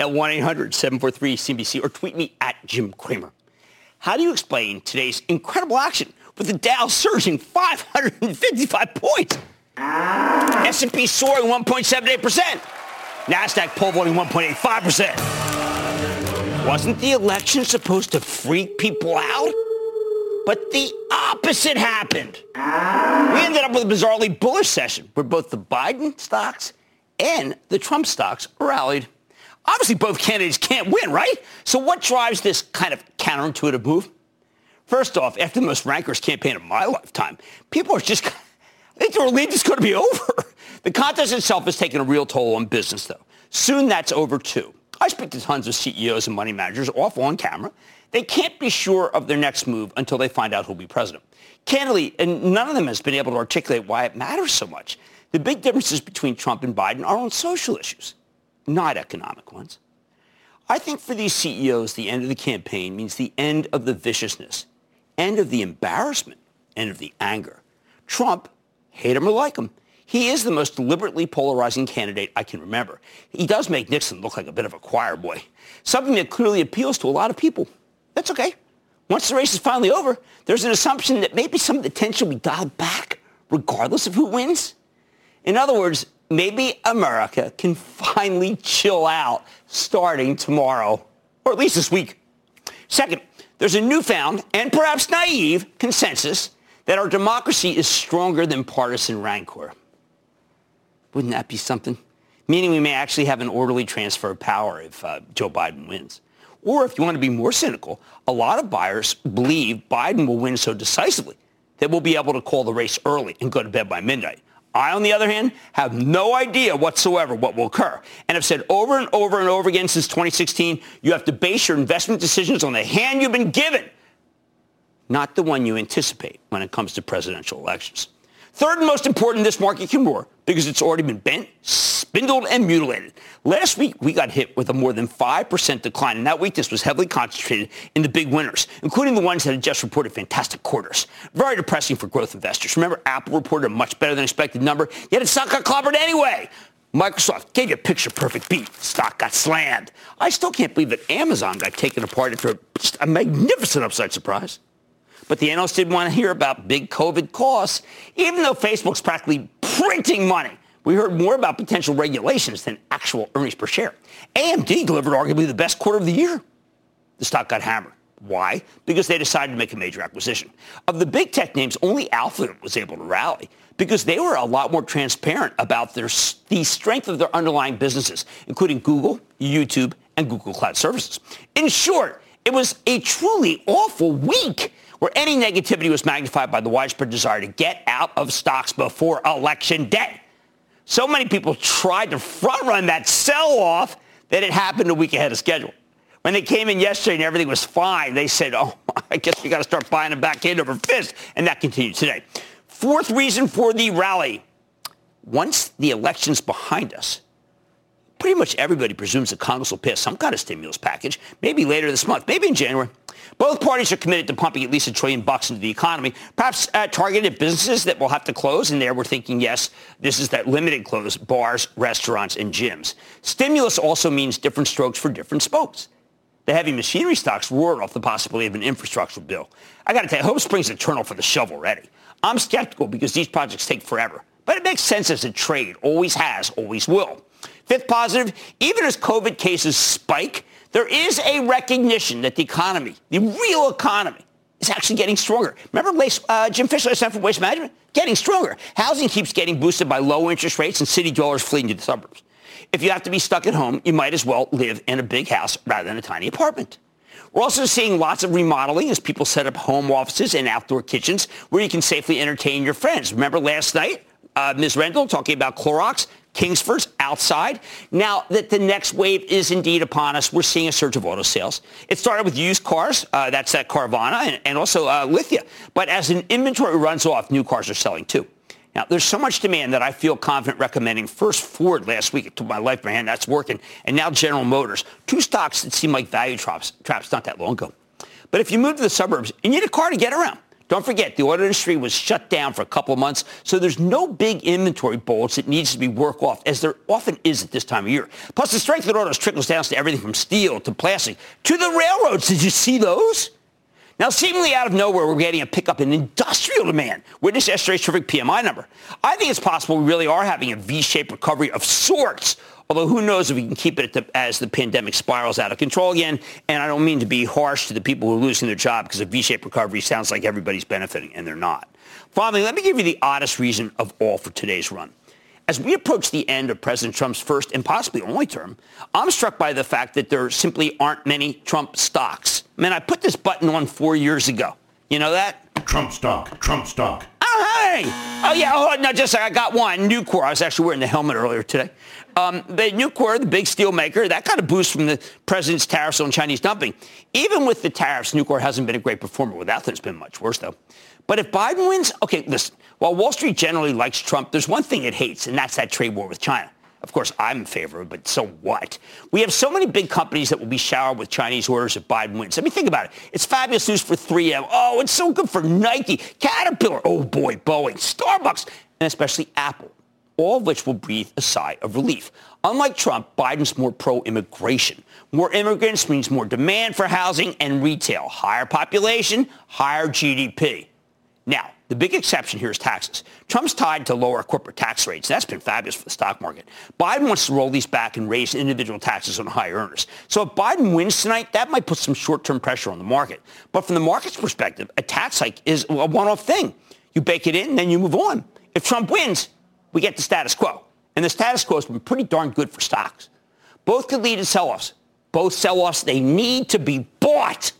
at 1-800-743-CNBC or tweet me at Jim Cramer. How do you explain today's incredible action with the Dow surging 555 points? S&P soaring 1.78%. NASDAQ pole vaulting 1.85%. Wasn't the election supposed to freak people out? But the opposite happened. We ended up with a bizarrely bullish session where both the Biden stocks and the Trump stocks rallied. Obviously, both candidates can't win, right? So what drives this kind of counterintuitive move? First off, after the most rancorous campaign of my lifetime, people are just, they think the lead is going to be over. The contest itself has taken a real toll on business, though. Soon that's over, too. I speak to tons of CEOs and money managers off on camera. They can't be sure of their next move until they find out who'll be president. Candidly, and none of them has been able to articulate why it matters so much. The big differences between Trump and Biden are on social issues not economic ones. I think for these CEOs, the end of the campaign means the end of the viciousness, end of the embarrassment, end of the anger. Trump, hate him or like him, he is the most deliberately polarizing candidate I can remember. He does make Nixon look like a bit of a choir boy, something that clearly appeals to a lot of people. That's okay. Once the race is finally over, there's an assumption that maybe some of the tension will be dialed back, regardless of who wins. In other words, maybe America can finally chill out starting tomorrow, or at least this week. Second, there's a newfound and perhaps naive consensus that our democracy is stronger than partisan rancor. Wouldn't that be something? Meaning we may actually have an orderly transfer of power if uh, Joe Biden wins. Or if you want to be more cynical, a lot of buyers believe Biden will win so decisively that we'll be able to call the race early and go to bed by midnight. I, on the other hand, have no idea whatsoever what will occur. And have said over and over and over again since 2016, you have to base your investment decisions on the hand you've been given, not the one you anticipate when it comes to presidential elections. Third and most important, this market can roar because it's already been bent, spindled, and mutilated. Last week, we got hit with a more than 5% decline, and that weakness was heavily concentrated in the big winners, including the ones that had just reported fantastic quarters. Very depressing for growth investors. Remember, Apple reported a much better than expected number, yet its stock got clobbered anyway. Microsoft gave you a picture-perfect beat. Stock got slammed. I still can't believe that Amazon got taken apart after a magnificent upside surprise. But the analysts didn't want to hear about big COVID costs, even though Facebook's practically printing money. We heard more about potential regulations than actual earnings per share. AMD delivered arguably the best quarter of the year. The stock got hammered. Why? Because they decided to make a major acquisition. Of the big tech names, only Alphabet was able to rally because they were a lot more transparent about their, the strength of their underlying businesses, including Google, YouTube, and Google Cloud Services. In short, it was a truly awful week where any negativity was magnified by the widespread desire to get out of stocks before election day. So many people tried to front run that sell-off that it happened a week ahead of schedule. When they came in yesterday and everything was fine, they said, oh, I guess we got to start buying them back hand over fist. And that continued today. Fourth reason for the rally. Once the election's behind us, pretty much everybody presumes that Congress will pass some kind of stimulus package, maybe later this month, maybe in January. Both parties are committed to pumping at least a trillion bucks into the economy, perhaps uh, targeted businesses that will have to close. And there we're thinking, yes, this is that limited close, bars, restaurants, and gyms. Stimulus also means different strokes for different spokes. The heavy machinery stocks roared off the possibility of an infrastructure bill. I got to tell you, Hope Springs eternal for the shovel ready. I'm skeptical because these projects take forever. But it makes sense as a trade, always has, always will. Fifth positive, even as COVID cases spike, there is a recognition that the economy, the real economy, is actually getting stronger. Remember uh, Jim Fisher at for Waste Management? Getting stronger. Housing keeps getting boosted by low interest rates and city dwellers fleeing to the suburbs. If you have to be stuck at home, you might as well live in a big house rather than a tiny apartment. We're also seeing lots of remodeling as people set up home offices and outdoor kitchens where you can safely entertain your friends. Remember last night, uh, Ms. Rendle talking about Clorox Kingsford's outside. Now that the next wave is indeed upon us, we're seeing a surge of auto sales. It started with used cars. Uh, that's that Carvana and, and also uh, Lithia. But as an inventory runs off, new cars are selling too. Now, there's so much demand that I feel confident recommending first Ford last week. It took my life hand. That's working. And now General Motors. Two stocks that seem like value traps, traps not that long ago. But if you move to the suburbs, you need a car to get around. Don't forget, the auto industry was shut down for a couple of months, so there's no big inventory bolts that needs to be worked off, as there often is at this time of year. Plus, the strength of autos trickles down to everything from steel to plastic to the railroads. Did you see those? Now, seemingly out of nowhere, we're getting a pickup in industrial demand. Witness yesterday's terrific PMI number. I think it's possible we really are having a V-shaped recovery of sorts Although who knows if we can keep it the, as the pandemic spirals out of control again. And I don't mean to be harsh to the people who are losing their job because a V-shaped recovery sounds like everybody's benefiting, and they're not. Finally, let me give you the oddest reason of all for today's run. As we approach the end of President Trump's first and possibly only term, I'm struck by the fact that there simply aren't many Trump stocks. Man, I put this button on four years ago. You know that? Trump stock, Trump stock. Oh, hey! Oh, yeah, oh, no, just I got one, Nucor. I was actually wearing the helmet earlier today. Um, the Nucor, the big steel maker, that got a boost from the president's tariffs on Chinese dumping. Even with the tariffs, Nucor hasn't been a great performer. Without them, it's been much worse, though. But if Biden wins, okay, listen, while Wall Street generally likes Trump, there's one thing it hates, and that's that trade war with China. Of course, I'm in favor of it, but so what? We have so many big companies that will be showered with Chinese orders if Biden wins. I mean, think about it. It's fabulous news for 3M. Oh, it's so good for Nike, Caterpillar, oh boy, Boeing, Starbucks, and especially Apple, all of which will breathe a sigh of relief. Unlike Trump, Biden's more pro-immigration. More immigrants means more demand for housing and retail. Higher population, higher GDP. Now, the big exception here is taxes. Trump's tied to lower corporate tax rates. That's been fabulous for the stock market. Biden wants to roll these back and raise individual taxes on high earners. So if Biden wins tonight, that might put some short-term pressure on the market. But from the market's perspective, a tax hike is a one-off thing. You bake it in, then you move on. If Trump wins, we get the status quo. And the status quo has been pretty darn good for stocks. Both could lead to sell-offs. Both sell-offs, they need to be bought.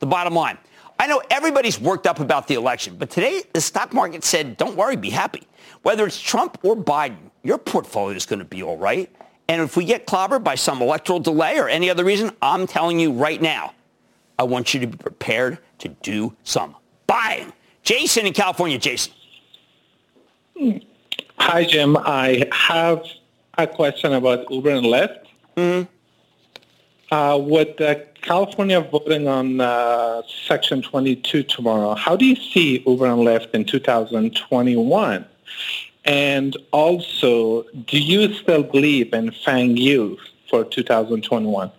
The bottom line. I know everybody's worked up about the election, but today the stock market said, don't worry, be happy. Whether it's Trump or Biden, your portfolio is going to be all right. And if we get clobbered by some electoral delay or any other reason, I'm telling you right now, I want you to be prepared to do some buying. Jason in California. Jason. Hmm. Hi, Jim. I have a question about Uber and Lyft. Mm-hmm. Uh, with uh, California voting on uh, Section 22 tomorrow, how do you see Uber and Lyft in 2021? And also, do you still believe in FANG Youth for 2021?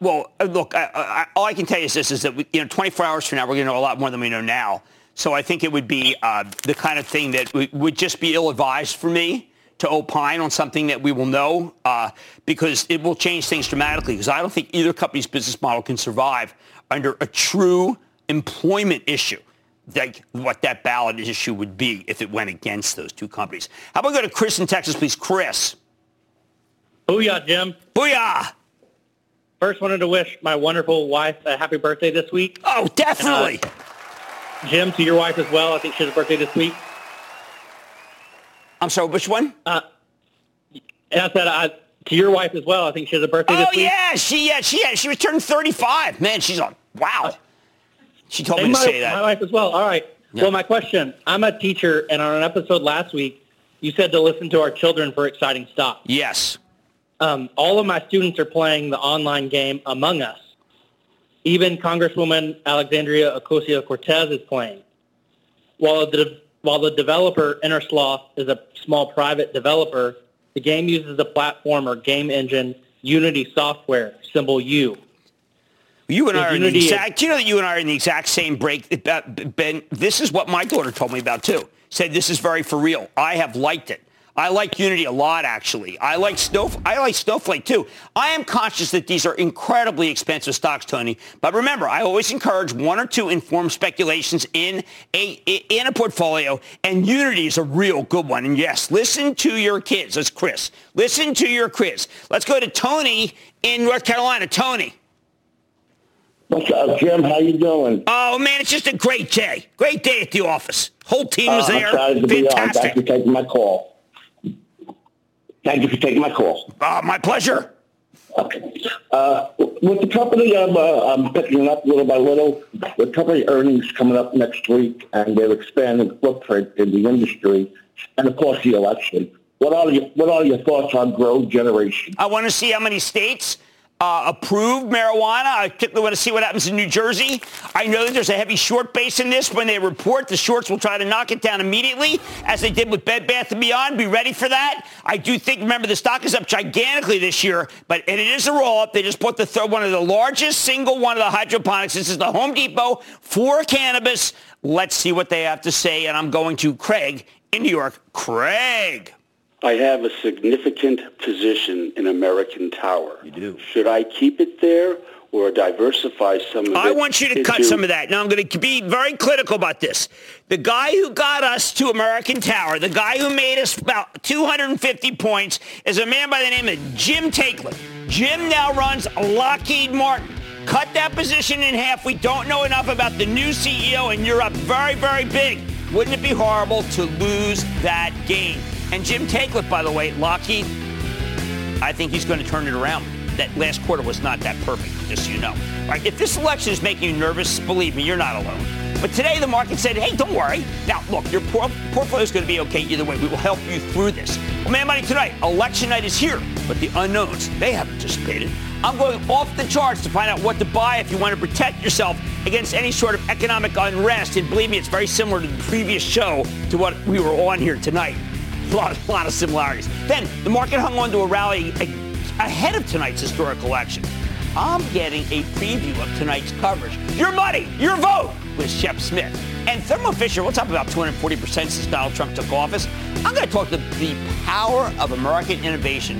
Well, uh, look, I, I, all I can tell you is this, is that, we, you know, 24 hours from now, we're going to know a lot more than we know now. So I think it would be uh, the kind of thing that would just be ill-advised for me to opine on something that we will know uh, because it will change things dramatically. Because I don't think either company's business model can survive under a true employment issue like what that ballot issue would be if it went against those two companies. How about we go to Chris in Texas, please? Chris. Booyah, Jim. Booyah. First, wanted to wish my wonderful wife a happy birthday this week. Oh, definitely. And, uh, Jim, to your wife as well. I think she has a birthday this week. I'm sorry, which one? Uh, and I said uh, to your wife as well. I think she has a birthday. Oh yeah, she yeah she yeah she was turning 35. Man, she's on. Wow. She told me to my, say that. My wife as well. All right. Yeah. Well, my question: I'm a teacher, and on an episode last week, you said to listen to our children for exciting stuff. Yes. Um, all of my students are playing the online game Among Us. Even Congresswoman Alexandria Ocasio-Cortez is playing. While the while the developer, Innersloth, is a small private developer, the game uses the platform or game engine Unity software, symbol U. You and I are in the exact, you know that you and I are in the exact same break. Uh, ben, this is what my daughter told me about too. Said this is very for real. I have liked it. I like Unity a lot, actually. I like Snowf- I like Snowflake too. I am conscious that these are incredibly expensive stocks, Tony. But remember, I always encourage one or two informed speculations in a in a portfolio, and Unity is a real good one. And yes, listen to your kids. That's Chris. Listen to your Chris. Let's go to Tony in North Carolina. Tony. What's up, Jim? How you doing? Oh man, it's just a great day. Great day at the office. Whole team was Uh, there. I'm excited to be on. Thank you Fantastic. for taking my call. Thank you for taking my call. Oh, my pleasure. Okay. Uh, with the company, I'm, uh, I'm picking it up little by little. The company earnings coming up next week, and they're expanding footprint in the industry, and of course the election. What are your What are your thoughts on GrowGeneration? I want to see how many states uh, approve marijuana. I want to see what happens in New Jersey. I know that there's a heavy short base in this. When they report, the shorts will try to knock it down immediately, as they did with Bed Bath & Beyond. Be ready for that. I do think, remember, the stock is up gigantically this year, but and it is a roll-up. They just bought the third, one of the largest single one of the hydroponics. This is the Home Depot for cannabis. Let's see what they have to say, and I'm going to Craig in New York. Craig. I have a significant position in American Tower. You do. Should I keep it there or diversify some of it? I want you to cut some of that. Now, I'm going to be very critical about this. The guy who got us to American Tower, the guy who made us about 250 points, is a man by the name of Jim Taiclet. Jim now runs Lockheed Martin. Cut that position in half. We don't know enough about the new CEO, and you're up very, very big. Wouldn't it be horrible to lose that game? And Jim Taiclet, by the way, Lockheed, I think he's going to turn it around. That last quarter was not that perfect, just so you know. All right, if this election is making you nervous, believe me, you're not alone. But today the market said, hey, don't worry. Now, look, your portfolio is going to be okay either way. We will help you through this. Well, man, money tonight, election night is here, but the unknowns, they haven't dissipated. I'm going off the charts to find out what to buy if you want to protect yourself against any sort of economic unrest. And believe me, it's very similar to the previous show to what we were on here tonight. A lot, a lot of similarities. Then the market hung on to a rally ahead of tonight's historical election. I'm getting a preview of tonight's coverage. Your money, your vote with Shep Smith. And Thermo Fisher, what's up about 240% since Donald Trump took office? I'm going to talk to the power of American innovation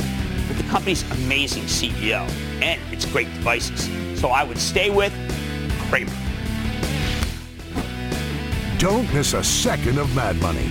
with the company's amazing CEO and its great devices. So I would stay with Cramer. Don't miss a second of Mad Money.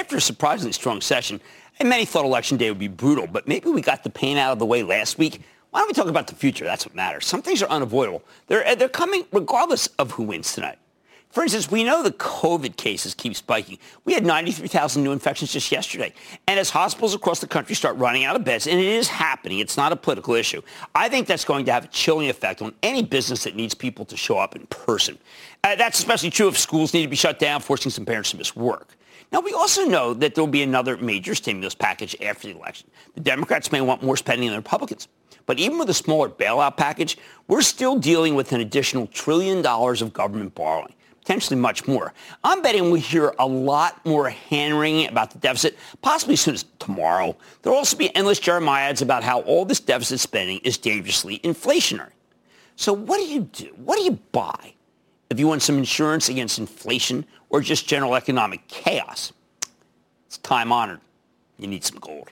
After a surprisingly strong session, and many thought election day would be brutal, but maybe we got the pain out of the way last week. Why don't we talk about the future? That's what matters. Some things are unavoidable. They're, they're coming regardless of who wins tonight. For instance, we know the COVID cases keep spiking. We had 93,000 new infections just yesterday. And as hospitals across the country start running out of beds, and it is happening, it's not a political issue, I think that's going to have a chilling effect on any business that needs people to show up in person. Uh, that's especially true if schools need to be shut down, forcing some parents to miss work. Now, we also know that there will be another major stimulus package after the election. The Democrats may want more spending than the Republicans. But even with a smaller bailout package, we're still dealing with an additional trillion dollars of government borrowing, potentially much more. I'm betting we hear a lot more hand-wringing about the deficit, possibly as soon as tomorrow. There'll also be endless jeremiads about how all this deficit spending is dangerously inflationary. So what do you do? What do you buy? If you want some insurance against inflation or just general economic chaos, it's time honored. You need some gold.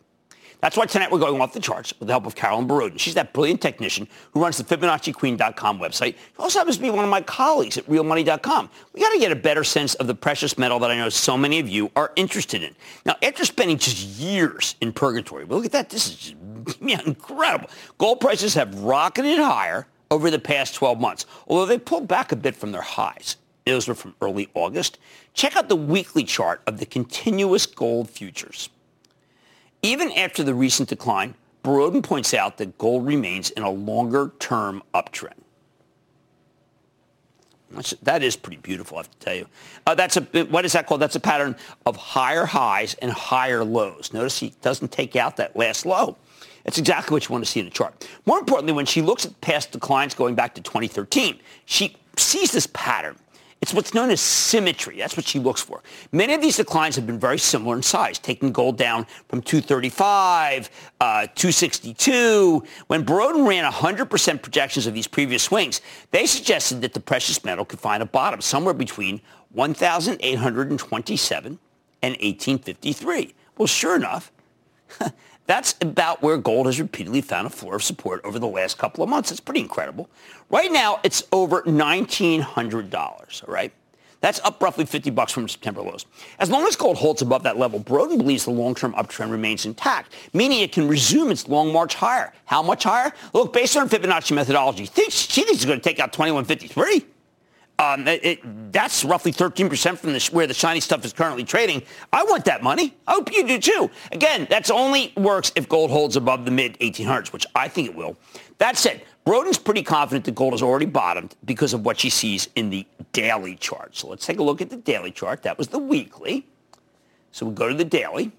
That's why tonight we're going off the charts with the help of Carolyn Boroden. She's that brilliant technician who runs the FibonacciQueen.com website. She also happens to be one of my colleagues at RealMoney.com. We got to get a better sense of the precious metal that I know so many of you are interested in. Now, after spending just years in purgatory, look at that. This is just, yeah, incredible. Gold prices have rocketed higher over the past 12 months, although they pulled back a bit from their highs. Those were from early August. Check out the weekly chart of the continuous gold futures. Even after the recent decline, Boroden points out that gold remains in a longer-term uptrend. That is pretty beautiful, I have to tell you. Uh, that's a what is that called? That's a pattern of higher highs and higher lows. Notice he doesn't take out that last low. That's exactly what you want to see in a chart. More importantly, when she looks at past declines going back to 2013, she sees this pattern. It's what's known as symmetry. That's what she looks for. Many of these declines have been very similar in size, taking gold down from 235, uh, 262. When Boroden ran 100% projections of these previous swings, they suggested that the precious metal could find a bottom somewhere between 1,827 and 1853. Well, sure enough, That's about where gold has repeatedly found a floor of support over the last couple of months. It's pretty incredible. Right now, it's over $1,900, all right? That's up roughly 50 bucks from September lows. As long as gold holds above that level, Boroden believes the long-term uptrend remains intact, meaning it can resume its long march higher. How much higher? Look, based on Fibonacci methodology, she thinks it's going to take out 2153. Um, it, it, that's roughly 13% from the, where the shiny stuff is currently trading. I want that money. I hope you do too. Again, that's only works if gold holds above the mid 1800s, which I think it will. That said, Boroden's pretty confident that gold has already bottomed because of what she sees in the daily chart. So let's take a look at the daily chart. That was the weekly. So we go to the daily.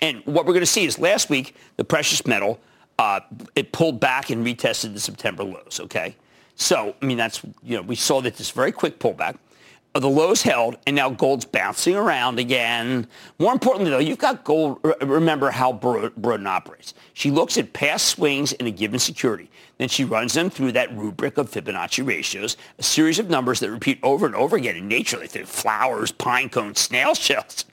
And what we're going to see is last week, the precious metal, uh, it pulled back and retested the September lows, okay? So, I mean, that's, you know, we saw that this very quick pullback. Uh, the lows held, and now gold's bouncing around again. More importantly, though, you've got gold. Remember how Boroden operates. She looks at past swings in a given security. Then she runs them through that rubric of Fibonacci ratios, a series of numbers that repeat over and over again in nature, like flowers, pine cones, snail shells.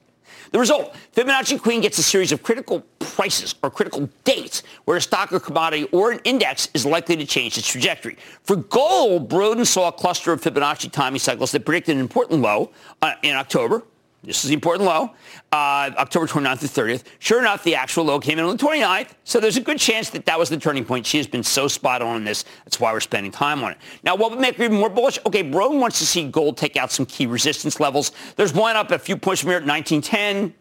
The result, Fibonacci Queen gets a series of critical prices or critical dates where a stock or commodity or an index is likely to change its trajectory. For gold, Boroden saw a cluster of Fibonacci timing cycles that predicted an important low uh, in October. This is the important low, uh, October 29th to 30th. Sure enough, the actual low came in on the 29th, so there's a good chance that that was the turning point. She has been so spot on in this. That's why we're spending time on it. Now, what would make her even more bullish? Okay, Boroden wants to see gold take out some key resistance levels. There's one up a few points from here at 1910.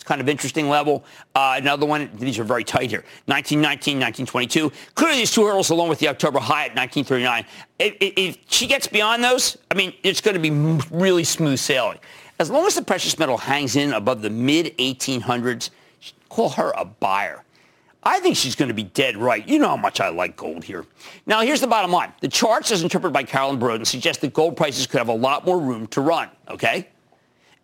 It's kind of interesting level. Uh, another one, these are very tight here. 1919, 1922. Clearly these two hurdles along with the October high at 1939. If, if she gets beyond those, I mean, it's going to be really smooth sailing. As long as the precious metal hangs in above the mid 1800s, call her a buyer. I think she's going to be dead right. You know how much I like gold here. Now, here's the bottom line. The charts, as interpreted by Carolyn Boroden, suggest that gold prices could have a lot more room to run, okay?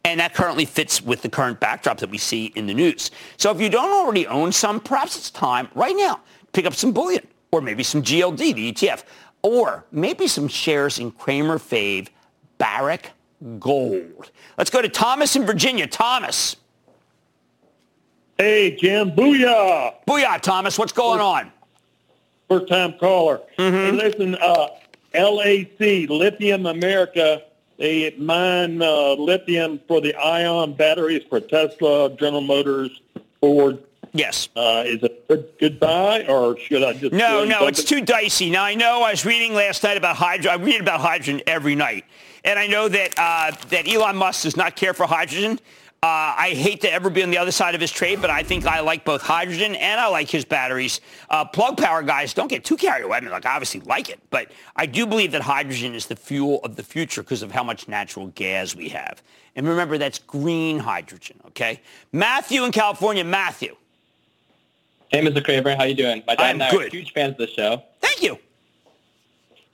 And that currently fits with the current backdrop that we see in the news. So if you don't already own some, perhaps it's time right now to pick up some bullion or maybe some GLD, the ETF, or maybe some shares in Cramer Fave Barrick Gold. Let's go to Thomas in Virginia. Thomas. Hey, Jim. Booyah. Booyah, Thomas. What's going on? First time caller. Mm-hmm. Hey, listen, uh, LAC, Lithium America, they mine uh, lithium for the ion batteries for Tesla, General Motors, Ford. Yes. Uh, is it a good, good buy, or should I just... No, no, it's too dicey. Now, I know I was reading last night about hydrogen. I read about hydrogen every night. And I know that, uh, that Elon Musk does not care for hydrogen. Uh, I hate to ever be on the other side of his trade, but I think I like both hydrogen and I like his batteries. Uh, plug power guys, don't get too carried away. I mean, like, I obviously like it, but I do believe that hydrogen is the fuel of the future because of how much natural gas we have. And remember, that's green hydrogen, okay? Matthew in California. Matthew. Hey, Mr. Cramer. How you doing? My dad I'm and I good. are huge fans of the show. Thank you.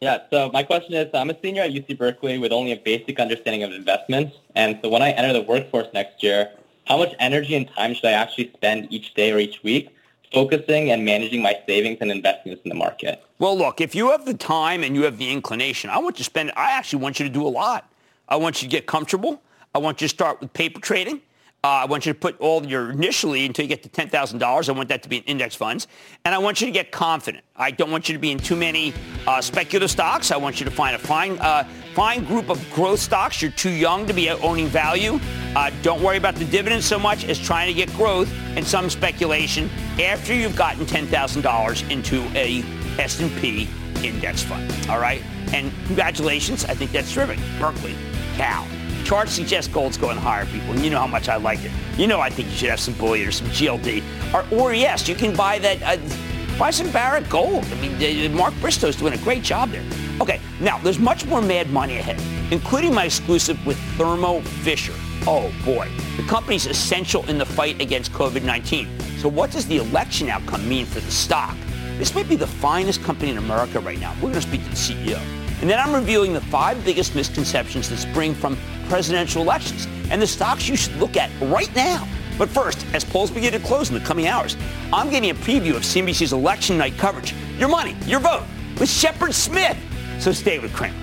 Yeah, so my question is, I'm a senior at UC Berkeley with only a basic understanding of investments. And so when I enter the workforce next year, how much energy and time should I actually spend each day or each week focusing and managing my savings and investments in the market? Well, look, if you have the time and you have the inclination, I want you to spend, I actually want you to do a lot. I want you to get comfortable. I want you to start with paper trading. Uh, I want you to put all your initially until you get to $10,000. I want that to be in index funds. And I want you to get confident. I don't want you to be in too many uh, speculative stocks. I want you to find a fine, uh, fine group of growth stocks. You're too young to be owning value. Uh, don't worry about the dividends so much as trying to get growth and some speculation after you've gotten $10,000 into a S&P index fund. All right? And congratulations. I think that's terrific. Berkeley, Cal. Chart suggests gold's going higher, people, and you know how much I like it. You know I think you should have some bullion or some GLD. Or, or yes, you can buy that, uh, buy some Barrick Gold. I mean, Mark Bristow's doing a great job there. Okay, now there's much more mad money ahead, including my exclusive with Thermo Fisher. Oh boy, the company's essential in the fight against COVID-19. So what does the election outcome mean for the stock? This may be the finest company in America right now. We're going to speak to the CEO. And then I'm reviewing the five biggest misconceptions that spring from presidential elections and the stocks you should look at right now. But first, as polls begin to close in the coming hours, I'm getting a preview of CNBC's election night coverage. Your money, your vote with Shepard Smith. So stay with Cramer.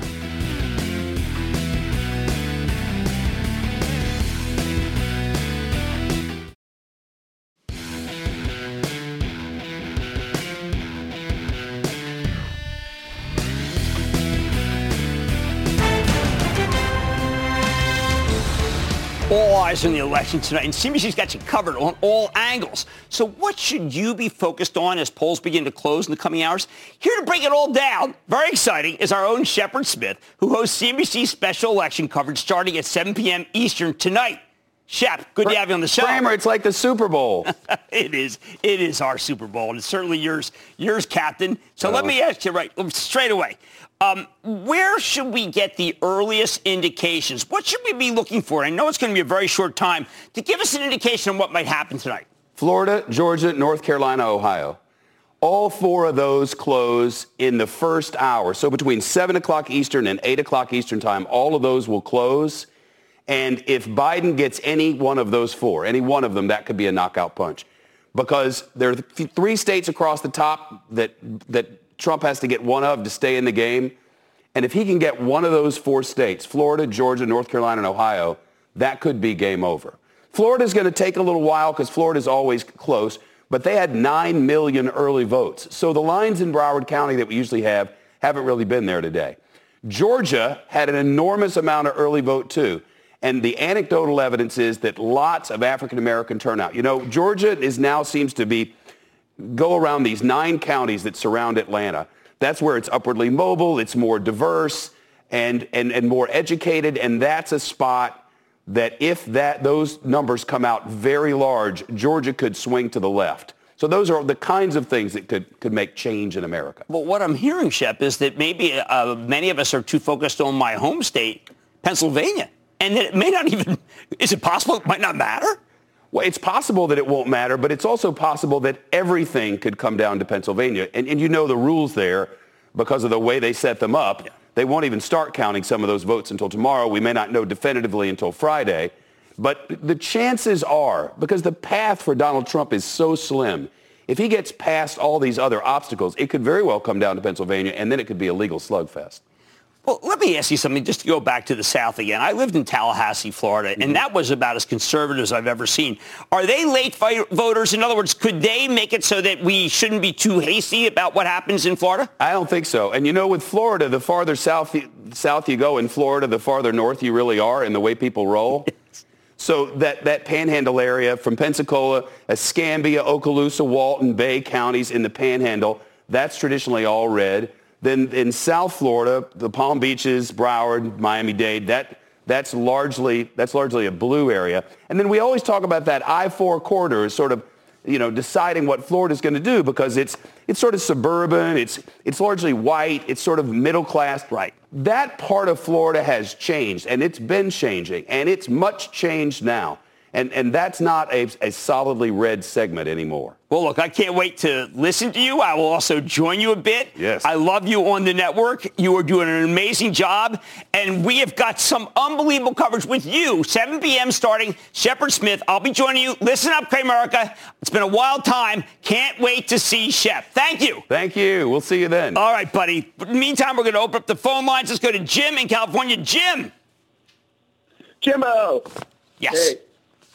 All eyes on the election tonight, and CNBC's got you covered on all angles. So what should you be focused on as polls begin to close in the coming hours? Here to break it all down, very exciting, is our own Shepard Smith, who hosts CNBC's special election coverage starting at 7 p.m. Eastern tonight. Shep, good to have you on the show. Cramer, it's like the Super Bowl. it is. It is our Super Bowl, and it's certainly yours, yours, Captain. So oh. let me ask you right straight away. Um, where should we get the earliest indications? What should we be looking for? I know it's going to be a very short time to give us an indication of what might happen tonight. Florida, Georgia, North Carolina, Ohio. All four of those close in the first hour. So between 7 o'clock Eastern and 8 o'clock Eastern time, all of those will close. And if Biden gets any one of those four, any one of them, that could be a knockout punch. Because there are three states across the top that, that Trump has to get one of to stay in the game. And if he can get one of those four states, Florida, Georgia, North Carolina, and Ohio, that could be game over. Florida's going to take a little while because Florida's always close, but they had 9 million early votes. So the lines in Broward County that we usually have haven't really been there today. Georgia had an enormous amount of early vote too. And the anecdotal evidence is that lots of African American turnout. You know, Georgia is now seems to be go around these nine counties that surround Atlanta. That's where it's upwardly mobile, it's more diverse and, and, and more educated, and that's a spot that if that those numbers come out very large, Georgia could swing to the left. So those are the kinds of things that could, could make change in America. Well, what I'm hearing, Shep, is that maybe uh, many of us are too focused on my home state, Pennsylvania, and that it may not even, is it possible it might not matter? Well, it's possible that it won't matter, but it's also possible that everything could come down to Pennsylvania. And, and you know the rules there because of the way they set them up. Yeah. They won't even start counting some of those votes until tomorrow. We may not know definitively until Friday. But the chances are, because the path for Donald Trump is so slim, if he gets past all these other obstacles, it could very well come down to Pennsylvania, and then it could be a legal slugfest. Well, let me ask you something just to go back to the South again. I lived in Tallahassee, Florida, and mm-hmm. that was about as conservative as I've ever seen. Are they late voters? In other words, could they make it so that we shouldn't be too hasty about what happens in Florida? I don't think so. And you know, with Florida, the farther south, south you go in Florida, the farther north you really are in the way people roll. So that, that panhandle area from Pensacola, Escambia, Okaloosa, Walton, Bay counties in the panhandle, that's traditionally all red. Then in South Florida, the Palm Beaches, Broward, Miami-Dade, that, that's, largely, that's largely a blue area. And then we always talk about that I-4 corridor as sort of you know, deciding what Florida's going to do because it's, it's sort of suburban, it's, it's largely white, it's sort of middle class. Right. That part of Florida has changed, and it's been changing, and it's much changed now. And, and that's not a, a solidly red segment anymore. Well, look, I can't wait to listen to you. I will also join you a bit. Yes. I love you on the network. You are doing an amazing job. And we have got some unbelievable coverage with you. 7 p.m. starting. Shepard Smith. I'll be joining you. Listen up, Cramerica. It's been a wild time. Can't wait to see Shep. Thank you. Thank you. We'll see you then. All right, buddy. In the meantime, we're going to open up the phone lines. Let's go to Jim in California. Jim. Jimbo. Yes. Hey.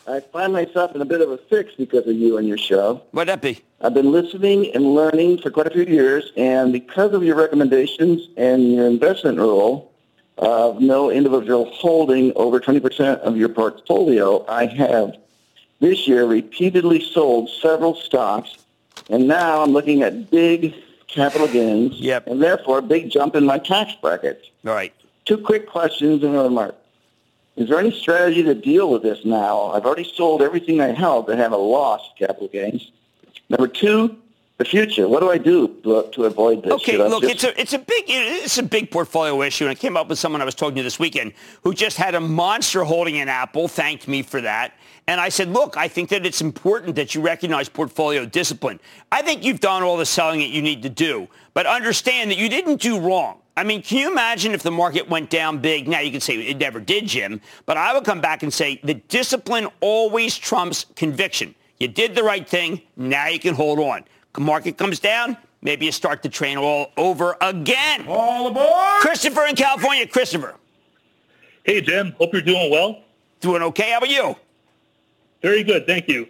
I find myself in a bit of a fix because of you and your show. What'd that be? I've been listening and learning for quite a few years, and because of your recommendations and your investment rule of no individual holding over 20% of your portfolio, I have this year repeatedly sold several stocks, and now I'm looking at big capital gains, Yep. and therefore a big jump in my tax bracket. All right. Two quick questions and a remark. Is there any strategy to deal with this now? I've already sold everything I held to have a loss capital gains. Number two, the future. What do I do to, to avoid this? Okay, look, just- it's a it's a big it's a big portfolio issue, and I came up with someone I was talking to this weekend who just had a monster holding in Apple. Thanked me for that, and I said, look, I think that it's important that you recognize portfolio discipline. I think you've done all the selling that you need to do, but understand that you didn't do wrong. I mean, can you imagine if the market went down big? Now you can say it never did, Jim, but I would come back and say the discipline always trumps conviction. You did the right thing. Now you can hold on. Market comes down. Maybe you start the train all over again. All aboard! Christopher in California. Christopher. Hey, Jim. Hope you're doing well. Doing okay. How about you? Very good. Thank you.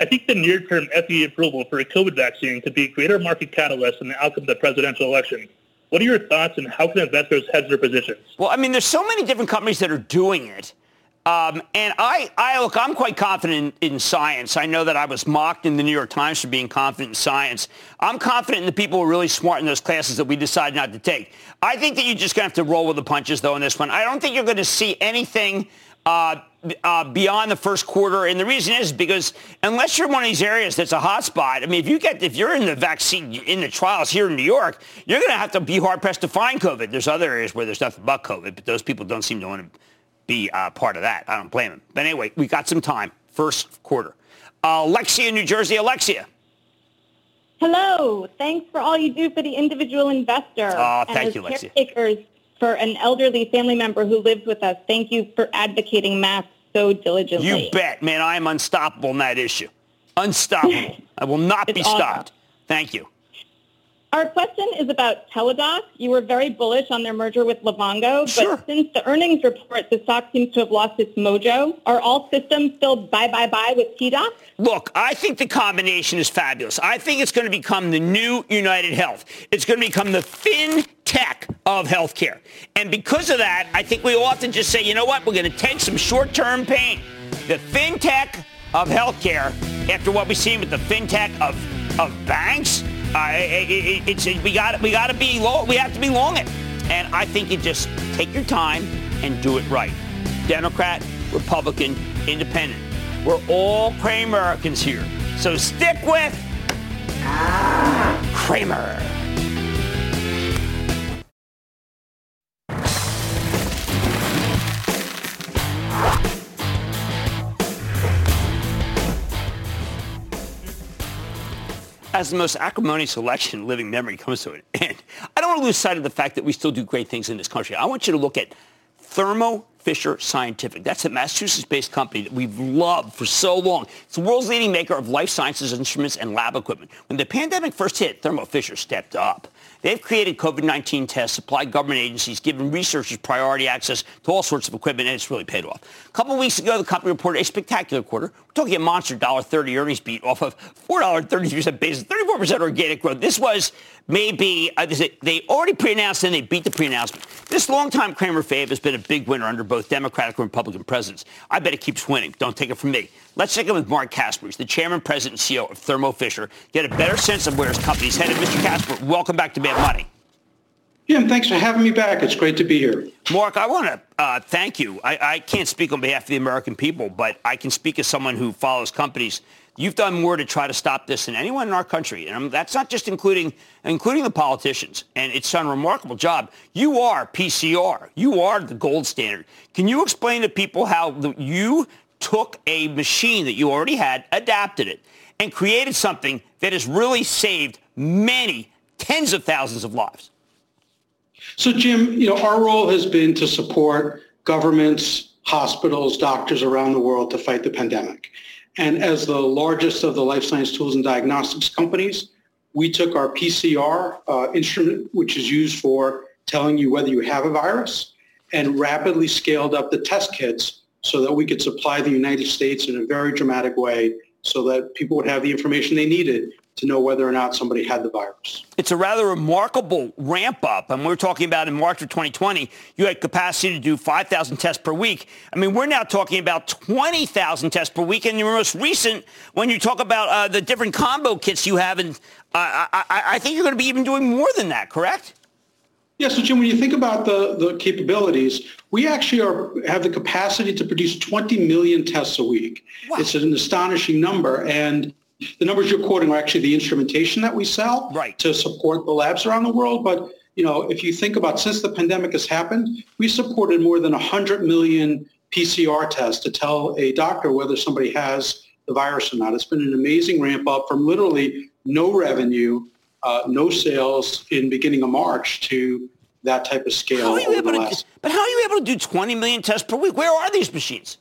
I think the near-term FDA approval for a COVID vaccine could be a greater market catalyst in the outcome of the presidential election. What are your thoughts and how can investors hedge their positions? Well, I mean, there's so many different companies that are doing it. Um, and I, I look, I'm quite confident in, in, science. I know that I was mocked in the New York Times for being confident in science. I'm confident in the people who are really smart in those classes that we decide not to take. I think that you're just going to have to roll with the punches, though, in this one. I don't think you're going to see anything uh, uh, beyond the first quarter. And the reason is because unless you're one of these areas that's a hot spot, I mean, if you get, if you're in the vaccine, in the trials here in New York, you're going to have to be hard pressed to find COVID. There's other areas where there's nothing but COVID, but those people don't seem to want to be uh, part of that. I don't blame them. But anyway, we got some time. First quarter. Uh, Alexia, New Jersey. Alexia. Hello. Thanks for all you do for the individual investor. Oh, and thank you, Alexia. Caretakers for an elderly family member who lives with us. Thank you for advocating masks so diligently. You bet, man. I am unstoppable on that issue. Unstoppable. I will not be awesome. stopped. Thank you. Our question is about Teladoc. You were very bullish on their merger with Livongo, but since the earnings report, the stock seems to have lost its mojo. Are all systems still buy, buy, buy with TDOC? Look, I think the combination is fabulous. I think it's going to become the new United Health. It's going to become the fintech of healthcare. And because of that, I think we all have to just say, you know what? We're going to take some short-term pain. The fintech of healthcare, after what we've seen with the fintech of, of banks, uh, it, it, it's, we got we got to be long. We have to be long it. And I think you just take your time and do it right. Democrat, Republican, Independent. We're all Cramerican here. So stick with Cramer. As the most acrimonious election in living memory comes to an end, I don't want to lose sight of the fact that we still do great things in this country. I want you to look at Thermo Fisher Scientific. That's a Massachusetts-based company that we've loved for so long. It's the world's leading maker of life sciences instruments and lab equipment. When the pandemic first hit, Thermo Fisher stepped up. They've created COVID-19 tests, supplied government agencies, given researchers priority access to all sorts of equipment, and it's really paid off. A couple of weeks ago, the company reported a spectacular quarter. We're talking a monster $1.30 earnings beat off of $4.33 basis, 34% organic growth. This was maybe, uh, they already pre-announced and they beat the pre-announcement. This longtime Cramer fave has been a big winner under both Democratic and Republican presidents. I bet it keeps winning. Don't take it from me. Let's check in with Marc Casper. The chairman, president, and CEO of Thermo Fisher. Get a better sense of where his company's headed. Mr. Casper, welcome back to Bad Money. Jim, thanks for having me back. It's great to be here. Mark, I want to uh, thank you. I, I can't speak on behalf of the American people, but I can speak as someone who follows companies. You've done more to try to stop this than anyone in our country, and um, that's not just including including the politicians. And it's done a remarkable job. You are PCR. You are the gold standard. Can you explain to people how the, you took a machine that you already had, adapted it, and created something that has really saved many tens of thousands of lives? So, Jim, you know, our role has been to support governments, hospitals, doctors around the world to fight the pandemic. And as the largest of the life science tools and diagnostics companies, we took our PCR uh, instrument, which is used for telling you whether you have a virus, and rapidly scaled up the test kits so that we could supply the United States in a very dramatic way so that people would have the information they needed to know whether or not somebody had the virus. It's a rather remarkable ramp up. And we are talking about in March of 2020, you had capacity to do 5,000 tests per week. I mean, we're now talking about 20,000 tests per week. And your most recent, when you talk about uh, the different combo kits you have, and uh, I, I think you're going to be even doing more than that, correct? Yeah, so Jim, when you think about the, the capabilities, we actually are, have the capacity to produce 20 million tests a week. Wow. It's an astonishing number. And the numbers you're quoting are actually the instrumentation that we sell right. to support the labs around the world. But, you know, if you think about since the pandemic has happened, we supported more than 100 million PCR tests to tell a doctor whether somebody has the virus or not. It's been an amazing ramp up from literally no revenue uh, no sales in beginning of March to that type of scale. How are you able to, but how are you able to do 20 million tests per week? Where are these machines?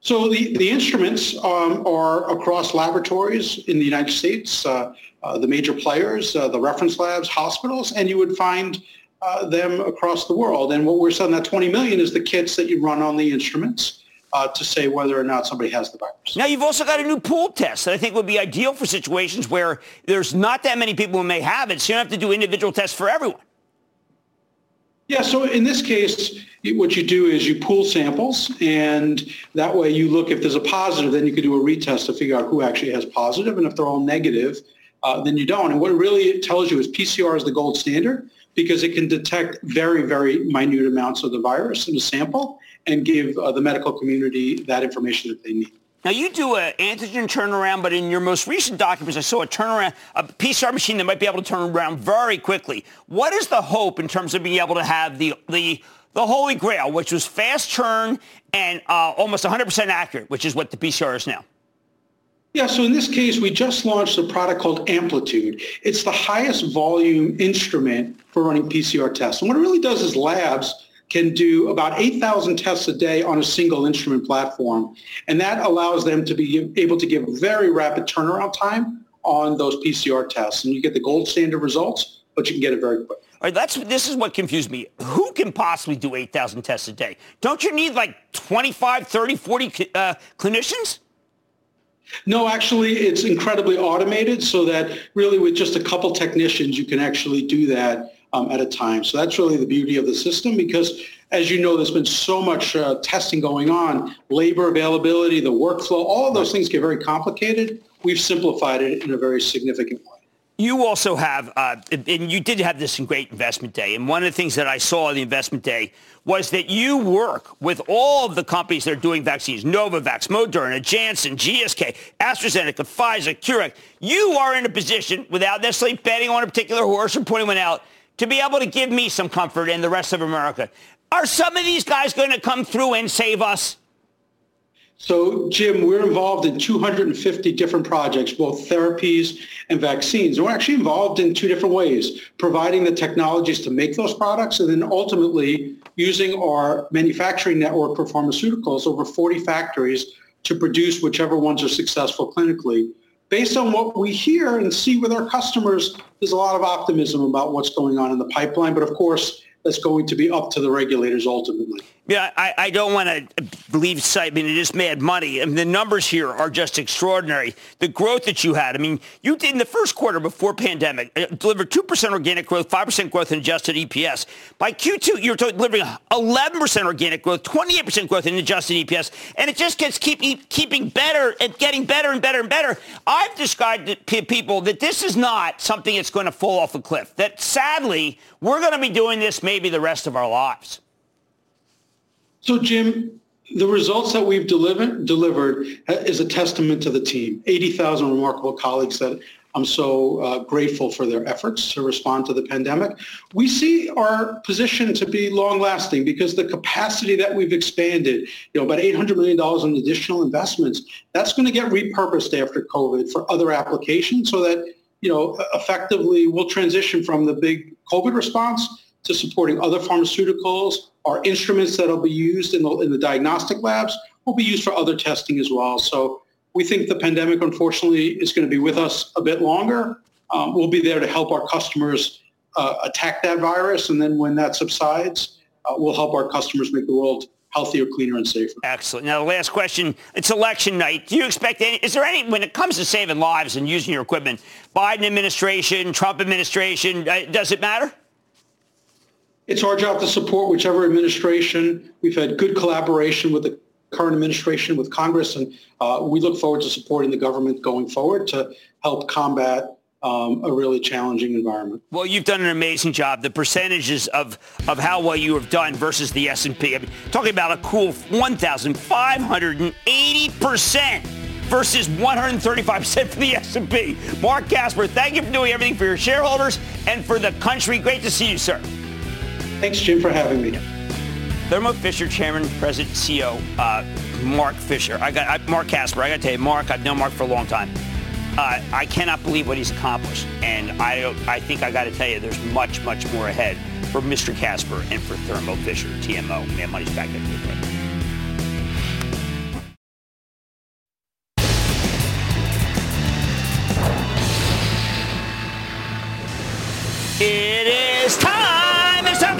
So the, the instruments um, are across laboratories in the United States, uh, uh, the major players, uh, the reference labs, hospitals, and you would find uh, them across the world. And what we're selling that 20 million is the kits that you run on the instruments uh, to say whether or not somebody has the virus. Now, you've also got a new pool test that I think would be ideal for situations where there's not that many people who may have it, so you don't have to do individual tests for everyone. Yeah, so in this case, what you do is you pool samples, and that way you look if there's a positive, then you can do a retest to figure out who actually has positive, and if they're all negative, uh, then you don't. And what it really tells you is PCR is the gold standard because it can detect very, very minute amounts of the virus in a sample, and give uh, the medical community that information that they need. Now you do an antigen turnaround, but in your most recent documents, I saw a turnaround, a PCR machine that might be able to turn around very quickly. What is the hope in terms of being able to have the the the holy grail, which was fast turn and uh, almost 100% accurate, which is what the PCR is now? Yeah, so in this case, we just launched a product called Amplitude. It's the highest volume instrument for running PCR tests. And what it really does is labs can do about 8,000 tests a day on a single instrument platform. And that allows them to be able to give very rapid turnaround time on those PCR tests. And you get the gold standard results, but you can get it very quick. All right, that's, this is what confused me. Who can possibly do 8,000 tests a day? Don't you need like 25, 30, 40 uh, clinicians? No, actually, it's incredibly automated so that really with just a couple technicians, you can actually do that um, at a time. So that's really the beauty of the system because as you know, there's been so much uh, testing going on, labor availability, the workflow, all of those things get very complicated. We've simplified it in a very significant way. You also have, uh, and you did have this in Great Investment Day, and one of the things that I saw in the Investment Day was that you work with all of the companies that are doing vaccines, Novavax, Moderna, Janssen, GSK, AstraZeneca, Pfizer, CureVac. You are in a position, without necessarily betting on a particular horse or pointing one out, to be able to give me some comfort and the rest of America. Are some of these guys going to come through and save us? So, Jim, we're involved in 250 different projects, both therapies and vaccines. We're actually involved in two different ways, providing the technologies to make those products and then ultimately using our manufacturing network for pharmaceuticals, over 40 factories, to produce whichever ones are successful clinically based on what we hear and see with our customers, there's a lot of optimism about what's going on in the pipeline. But of course, that's going to be up to the regulators ultimately. Yeah, I, I don't want to believe I mean, it is mad money. I mean, the numbers here are just extraordinary. The growth that you had. I mean, you did in the first quarter before pandemic, uh, delivered 2% organic growth, 5% growth in adjusted EPS. By Q2, you're delivering 11% organic growth, 28% growth in adjusted EPS, and it just gets keep, keeping better and getting better and better and better. I've described to people that this is not something that's going to fall off a cliff, that sadly, we're going to be doing this maybe the rest of our lives. So, Jim, the results that we've delivered, delivered is a testament to the team. 80,000 remarkable colleagues that I'm so uh, grateful for their efforts to respond to the pandemic. We see our position to be long-lasting because the capacity that we've expanded, you know, about $800 million in additional investments, that's going to get repurposed after COVID for other applications so that, you know, effectively we'll transition from the big COVID response to supporting other pharmaceuticals. Our instruments that will be used in the, in the diagnostic labs will be used for other testing as well. So we think the pandemic, unfortunately, is going to be with us a bit longer. Um, we'll be there to help our customers uh, attack that virus. And then when that subsides, uh, we'll help our customers make the world healthier, cleaner, and safer. Excellent. Now, the last question. It's election night. Do you expect any, is there any, when it comes to saving lives and using your equipment, Biden administration, Trump administration, uh, does it matter? It's our job to support whichever administration. We've had good collaboration with the current administration, with Congress, and uh, we look forward to supporting the government going forward to help combat um, a really challenging environment. Well, you've done an amazing job. The percentages of, of how well you have done versus the S&P. I mean, talking about a cool 1,580% versus 135% for the S&P. Marc Casper, thank you for doing everything for your shareholders and for the country. Great to see you, sir. Thanks, Jim, for having me. Thermo Fisher Chairman, President, CEO, uh, Mark Fisher. I got I, Marc Casper. I got to tell you, Marc. I've known Marc for a long time. Uh, I cannot believe what he's accomplished, and I I think I got to tell you, there's much much more ahead for Mr. Casper and for Thermo Fisher, TMO. Mad Money's back at you. It is time.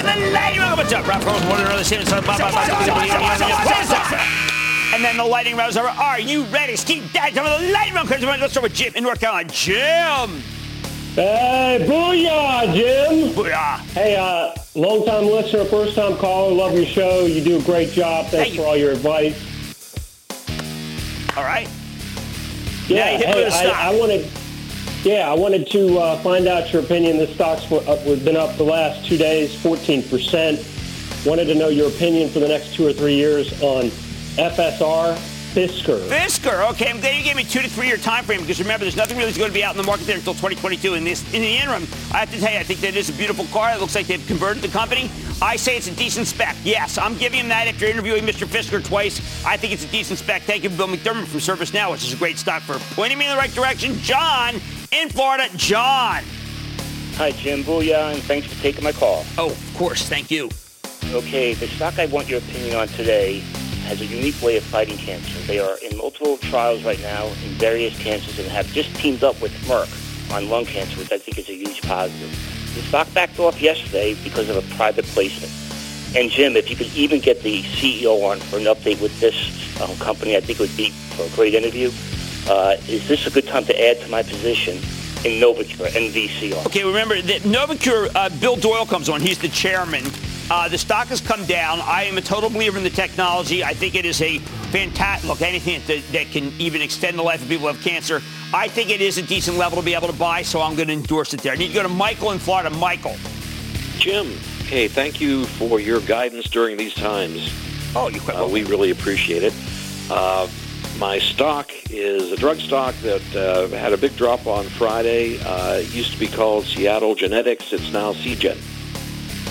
The round. Up, Ralph Rose? One another statement. And then the lightning round is over. Are you ready? Ski dad, time for the lightning round. Let's start with Jim in North Carolina. Jim. Hey, booyah, Jim. Booyah. Hey, uh, long-time listener, first-time caller. Love your show. You do a great job. Thanks for all your advice. All right. Yeah, Now you hit hey, with a stock. I, I wanted, yeah, I wanted to uh, find out your opinion. The stock's we've been up the last two days, 14%. Wanted to know your opinion for the next two or three years on FSR Fisker. Fisker. Okay, I'm glad you gave me two to three year time frame because remember, there's nothing really going to be out in the market there until 2022. In this, in the interim, I have to tell you, I think that is a beautiful car. It looks like they've converted the company. I say it's a decent spec. Yes, I'm giving him that after interviewing Mr. Fisker twice. I think it's a decent spec. Thank you, Bill McDermott from ServiceNow, which is a great stock for pointing me in the right direction. John in Florida. John. Hi, Jim. Booyah, and thanks for taking my call. Oh, of course. Thank you. Okay, the stock I want your opinion on today has a unique way of fighting cancer. They are in multiple trials right now in various cancers and have just teamed up with Merck on lung cancer, which I think is a huge positive. The stock backed off yesterday because of a private placement. And Jim, if you could even get the CEO on for an update with this um, company, I think it would be for a great interview. Uh, is this a good time to add to my position in Novocure, NVCR? Okay, remember that Novocure, uh, Bill Doyle comes on. He's the chairman. Uh, the stock has come down. I am a total believer in the technology. I think it is a fantastic look. Anything that, that can even extend the life of people who have cancer. I think it is a decent level to be able to buy, so I'm going to endorse it there. I need to go to Michael in Florida. Michael. Jim, hey, thank you for your guidance during these times. Oh, you quite uh, We really appreciate it. Uh, my stock is a drug stock that uh, had a big drop on Friday. Uh, it used to be called Seattle Genetics. It's now Seagen.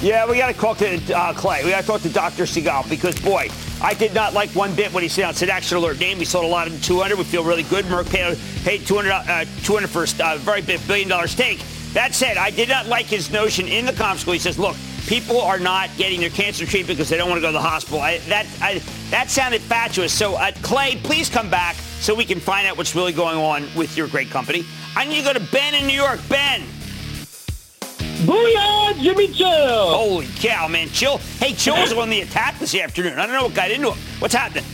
Yeah, we got to talk to uh, Clay. We got to talk to Dr. Siegall because, boy, I did not like one bit what he said on said Action Alert name. We sold a lot of 200. We feel really good. Merck paid, paid 200, uh, 200 for a uh, very big billion dollar stake. That said, I did not like his notion in the comp school. He says, look, people are not getting their cancer treatment because they don't want to go to the hospital. I, that I, that sounded fatuous. So, uh, Clay, please come back so we can find out what's really going on with your great company. I need to go to Ben in New York. Ben. Booyah, Jimmy Chill! Holy cow, man. Chill. Hey, Chill was on the attack this afternoon. I don't know what got into him. What's happening?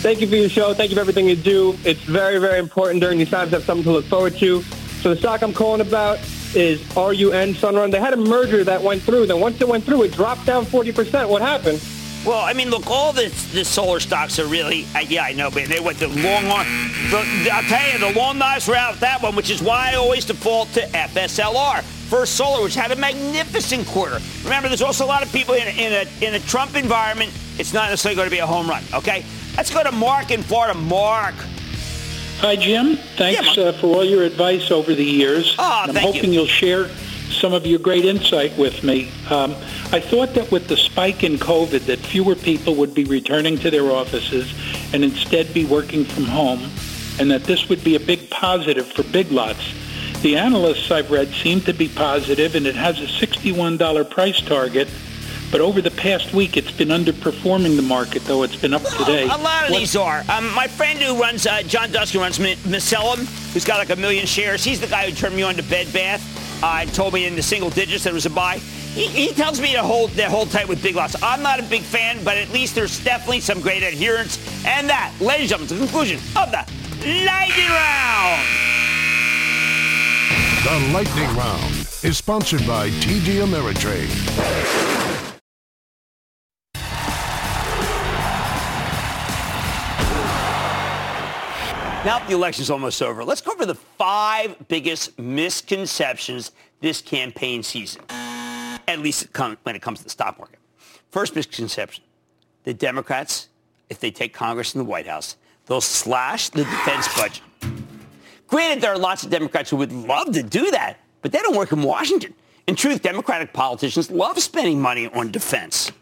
Thank you for your show. Thank you for everything you do. It's very, very important during these times to have something to look forward to. So the stock I'm calling about is RUN Sunrun. They had a merger that went through. Then once it went through, it dropped down 40%. What happened? Well, I mean, look, all the, the solar stocks are really, uh, yeah, I know, but they went the long on. I'll tell you, the long nice route with that one, which is why I always default to FSLR. First Solar, which had a magnificent quarter. Remember, there's also a lot of people in, in, a, in a Trump environment. It's not necessarily going to be a home run, okay? Let's go to Mark in Florida. Mark. Hi, Jim. Thanks Yeah, uh, for all your advice over the years. Ah, I'm thank you. hoping will share some of your great insight with me. Um, I thought that with the spike in COVID that fewer people would be returning to their offices and instead be working from home, and that this would be a big positive for Big Lots. The analysts I've read seem to be positive, and it has a $61 price target. But over the past week, it's been underperforming the market, though it's been up today. A lot of What- these are. Um, my friend who runs, uh, John Duskin runs Mi- Misellum, who's got like a million shares. He's the guy who turned me on to Bed Bath uh, and told me in the single digits that it was a buy. He, he, tells me to hold to hold tight with Big Lots. I'm not a big fan, but at least there's definitely some great adherence. And that, ladies and gentlemen, the conclusion of the lightning round. The lightning round is sponsored by TD Ameritrade. Now the election's almost over, let's go over the five biggest misconceptions this campaign season, at least when it comes to the stock market. First misconception, the Democrats, if they take Congress and the White House, they'll slash the defense budget. Granted, there are lots of Democrats who would love to do that, but they don't work in Washington. In truth, Democratic politicians love spending money on defense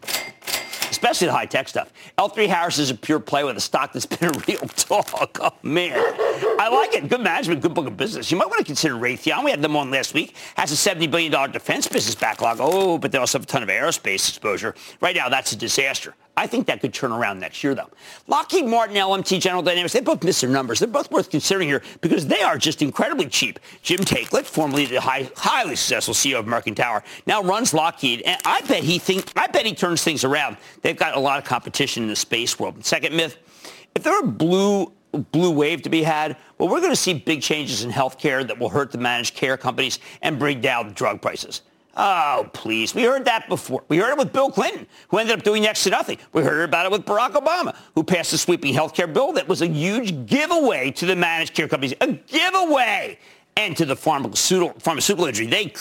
especially the high tech stuff. L3 Harris is a pure play with a stock that's been a real dog. Oh, man. I like it. Good management, good book of business. You might want to consider Raytheon. We had them on last week. Has a $70 billion defense business backlog. Oh, but they also have a ton of aerospace exposure. Right now, that's a disaster. I think that could turn around next year, though. Lockheed Martin, LMT, General Dynamics, they both missed their numbers. They're both worth considering here because they are just incredibly cheap. Jim Taiclet, formerly the high, highly successful CEO of American Tower, now runs Lockheed, and I bet he think I bet he turns things around. They've got a lot of competition in the space world. Second myth: if there are blue blue wave to be had, well, we're going to see big changes in healthcare that will hurt the managed care companies and bring down drug prices. Oh, please. We heard that before. We heard it with Bill Clinton, who ended up doing next to nothing. We heard about it with Barack Obama, who passed a sweeping health care bill that was a huge giveaway to the managed care companies. A giveaway! And to the pharmaceutical, pharmaceutical industry. They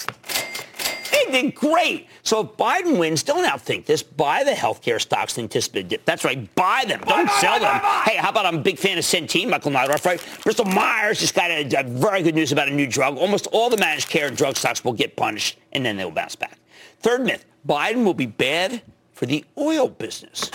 they did great. So if Biden wins, don't outthink this. Buy the healthcare stocks and anticipate dip. That's right. Buy them. Don't buy, sell buy, them. Buy, hey, how about I'm a big fan of Centene, Michael Neidorff, right? Bristol Myers just got a, a very good news about a new drug. Almost all the managed care drug stocks will get punished, and then they'll bounce back. Third myth, Biden will be bad for the oil business.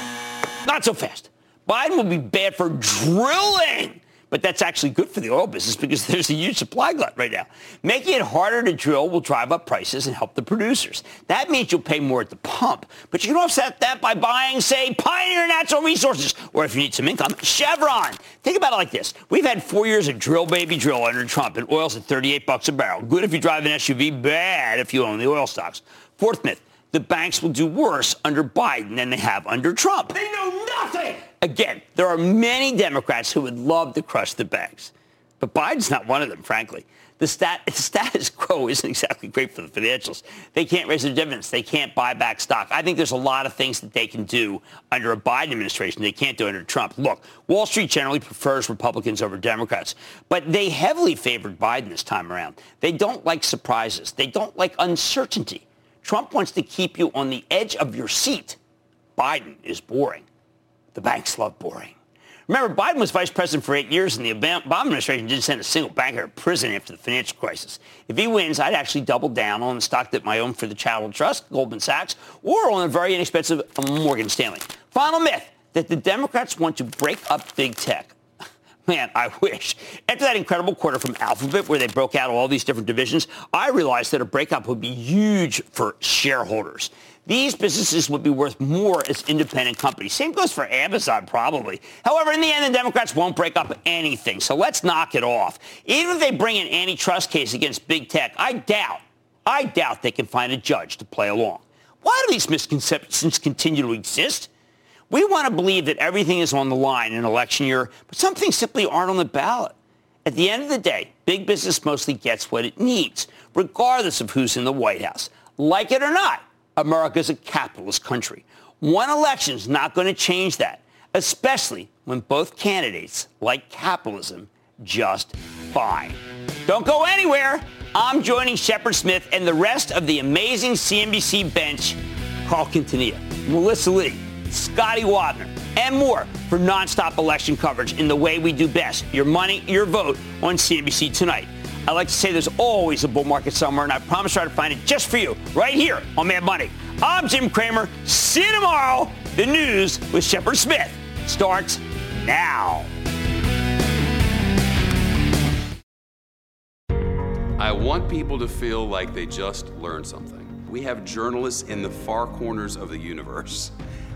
Not so fast. Biden will be bad for drilling but that's actually good for the oil business because there's a huge supply glut right now. Making it harder to drill will drive up prices and help the producers. That means you'll pay more at the pump, but you can offset that by buying, say, Pioneer Natural Resources, or if you need some income, Chevron. Think about it like this. We've had four years of drill, baby, drill under Trump, and oil's at 38 bucks a barrel. Good if you drive an SUV, bad if you own the oil stocks. Fourth myth, the banks will do worse under Biden than they have under Trump. They know nothing. Again, there are many Democrats who would love to crush the banks, but Biden's not one of them, frankly. The, stat, the status quo isn't exactly great for the financials. They can't raise their dividends. They can't buy back stock. I think there's a lot of things that they can do under a Biden administration they can't do under Trump. Look, Wall Street generally prefers Republicans over Democrats, but they heavily favored Biden this time around. They don't like surprises. They don't like uncertainty. Trump wants to keep you on the edge of your seat. Biden is boring. The banks love boring. Remember, Biden was vice president for eight years, and the Obama administration didn't send a single banker to prison after the financial crisis. If he wins, I'd actually double down on the stock that my own for the Charitable Trust, Goldman Sachs, or on a very inexpensive uh, Morgan Stanley. Final myth that the Democrats want to break up big tech. Man, I wish. After that incredible quarter from Alphabet, where they broke out all these different divisions, I realized that a breakup would be huge for shareholders. These businesses would be worth more as independent companies. Same goes for Amazon, probably. However, in the end, the Democrats won't break up anything, so let's knock it off. Even if they bring an antitrust case against big tech, I doubt, I doubt they can find a judge to play along. Why do these misconceptions continue to exist? We want to believe that everything is on the line in election year, but some things simply aren't on the ballot. At the end of the day, big business mostly gets what it needs, regardless of who's in the White House. Like it or not, America is a capitalist country. One election is not going to change that, especially when both candidates like capitalism just fine. Don't go anywhere. I'm joining Shepard Smith and the rest of the amazing CNBC bench, Carl Quintanilla, Melissa Lee, Scotty Wapner, and more for nonstop election coverage in the way we do best. Your money, your vote on CNBC tonight. I like to say there's always a bull market somewhere, and I promise to find it just for you right here on Mad Money. I'm Jim Cramer. See you tomorrow. The news with Shepard Smith starts now. I want people to feel like they just learned something. We have journalists in the far corners of the universe